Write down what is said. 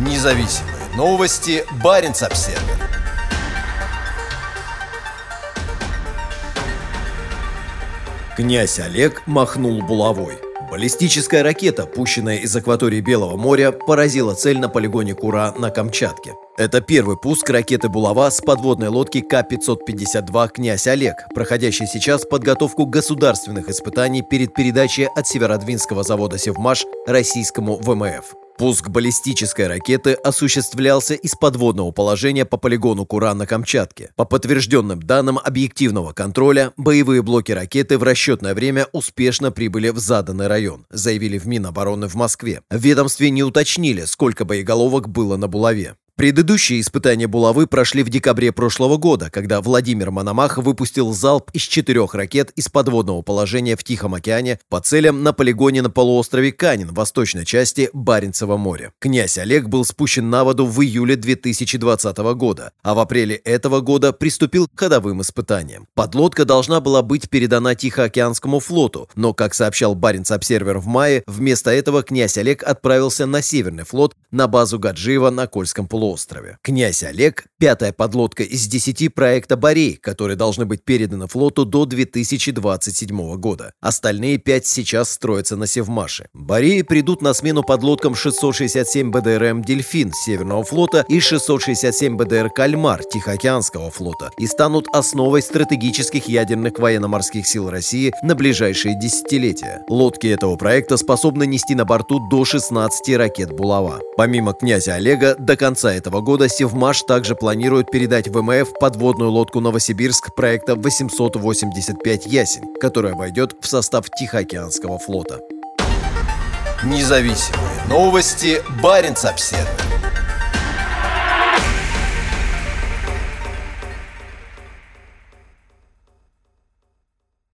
Независимые новости. Барин обсерва Князь Олег махнул булавой. Баллистическая ракета, пущенная из акватории Белого моря, поразила цель на полигоне Кура на Камчатке. Это первый пуск ракеты «Булава» с подводной лодки К-552 «Князь Олег», проходящий сейчас подготовку государственных испытаний перед передачей от Северодвинского завода «Севмаш» российскому ВМФ. Пуск баллистической ракеты осуществлялся из подводного положения по полигону Кура на Камчатке. По подтвержденным данным объективного контроля, боевые блоки ракеты в расчетное время успешно прибыли в заданный район, заявили в Минобороны в Москве. В ведомстве не уточнили, сколько боеголовок было на булаве. Предыдущие испытания булавы прошли в декабре прошлого года, когда Владимир Мономах выпустил залп из четырех ракет из подводного положения в Тихом океане по целям на полигоне на полуострове Канин в восточной части Баренцева моря. Князь Олег был спущен на воду в июле 2020 года, а в апреле этого года приступил к ходовым испытаниям. Подлодка должна была быть передана Тихоокеанскому флоту, но, как сообщал Баренц-Обсервер в мае, вместо этого князь Олег отправился на Северный флот на базу Гаджиева на Кольском полуострове полуострове. Князь Олег – пятая подлодка из десяти проекта «Борей», которые должны быть переданы флоту до 2027 года. Остальные пять сейчас строятся на Севмаше. Бореи придут на смену подлодкам 667 БДРМ «Дельфин» Северного флота и 667 БДР «Кальмар» Тихоокеанского флота и станут основой стратегических ядерных военно-морских сил России на ближайшие десятилетия. Лодки этого проекта способны нести на борту до 16 ракет «Булава». Помимо князя Олега, до конца этого года Севмаш также планирует передать ВМФ подводную лодку «Новосибирск» проекта 885 «Ясень», которая войдет в состав Тихоокеанского флота. Независимые новости. Барин обседный.